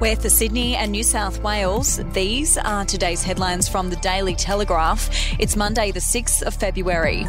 We're for Sydney and New South Wales. These are today's headlines from the Daily Telegraph. It's Monday, the 6th of February.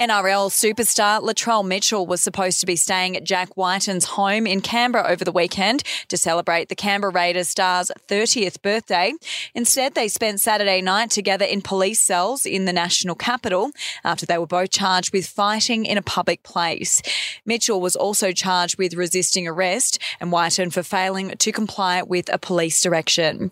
NRL superstar Latrell Mitchell was supposed to be staying at Jack Wighton's home in Canberra over the weekend to celebrate the Canberra Raiders star's 30th birthday. Instead, they spent Saturday night together in police cells in the national capital after they were both charged with fighting in a public place. Mitchell was also charged with resisting arrest and Wighton for failing to comply with a police direction.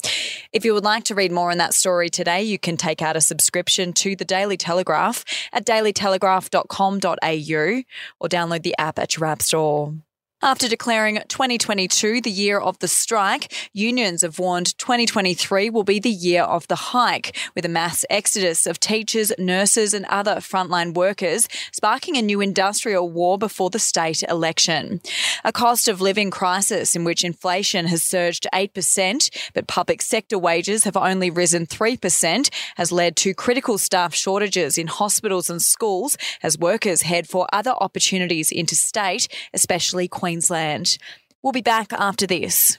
If you would like to read more on that story today, you can take out a subscription to the Daily Telegraph at Daily Telegraph telegraph.com.au or download the app at your app store. After declaring 2022 the year of the strike, unions have warned 2023 will be the year of the hike, with a mass exodus of teachers, nurses, and other frontline workers, sparking a new industrial war before the state election. A cost of living crisis in which inflation has surged 8%, but public sector wages have only risen 3%, has led to critical staff shortages in hospitals and schools as workers head for other opportunities interstate, especially Queensland. Queensland. We'll be back after this.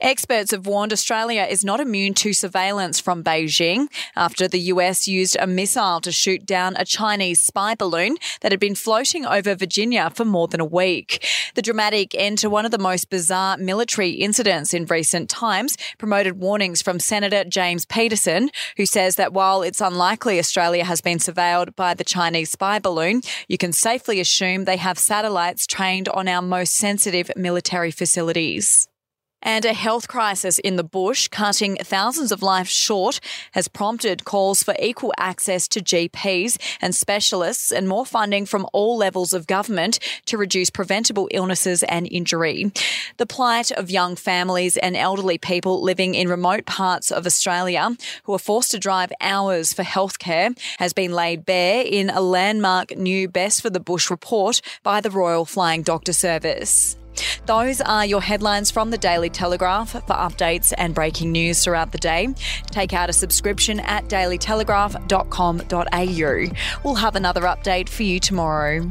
Experts have warned Australia is not immune to surveillance from Beijing after the US used a missile to shoot down a Chinese spy balloon that had been floating over Virginia for more than a week. The dramatic end to one of the most bizarre military incidents in recent times promoted warnings from Senator James Paterson, who says that while it's unlikely Australia has been surveilled by the Chinese spy balloon, you can safely assume they have satellites trained on our most sensitive military facilities. And a health crisis in the bush, cutting thousands of lives short, has prompted calls for equal access to GPs and specialists and more funding from all levels of government to reduce preventable illnesses and injury. The plight of young families and elderly people living in remote parts of Australia who are forced to drive hours for healthcare has been laid bare in a landmark new Best for the Bush report by the Royal Flying Doctor Service. Those are your headlines from the Daily Telegraph. For updates and breaking news throughout the day, take out a subscription at dailytelegraph.com.au. We'll have another update for you tomorrow.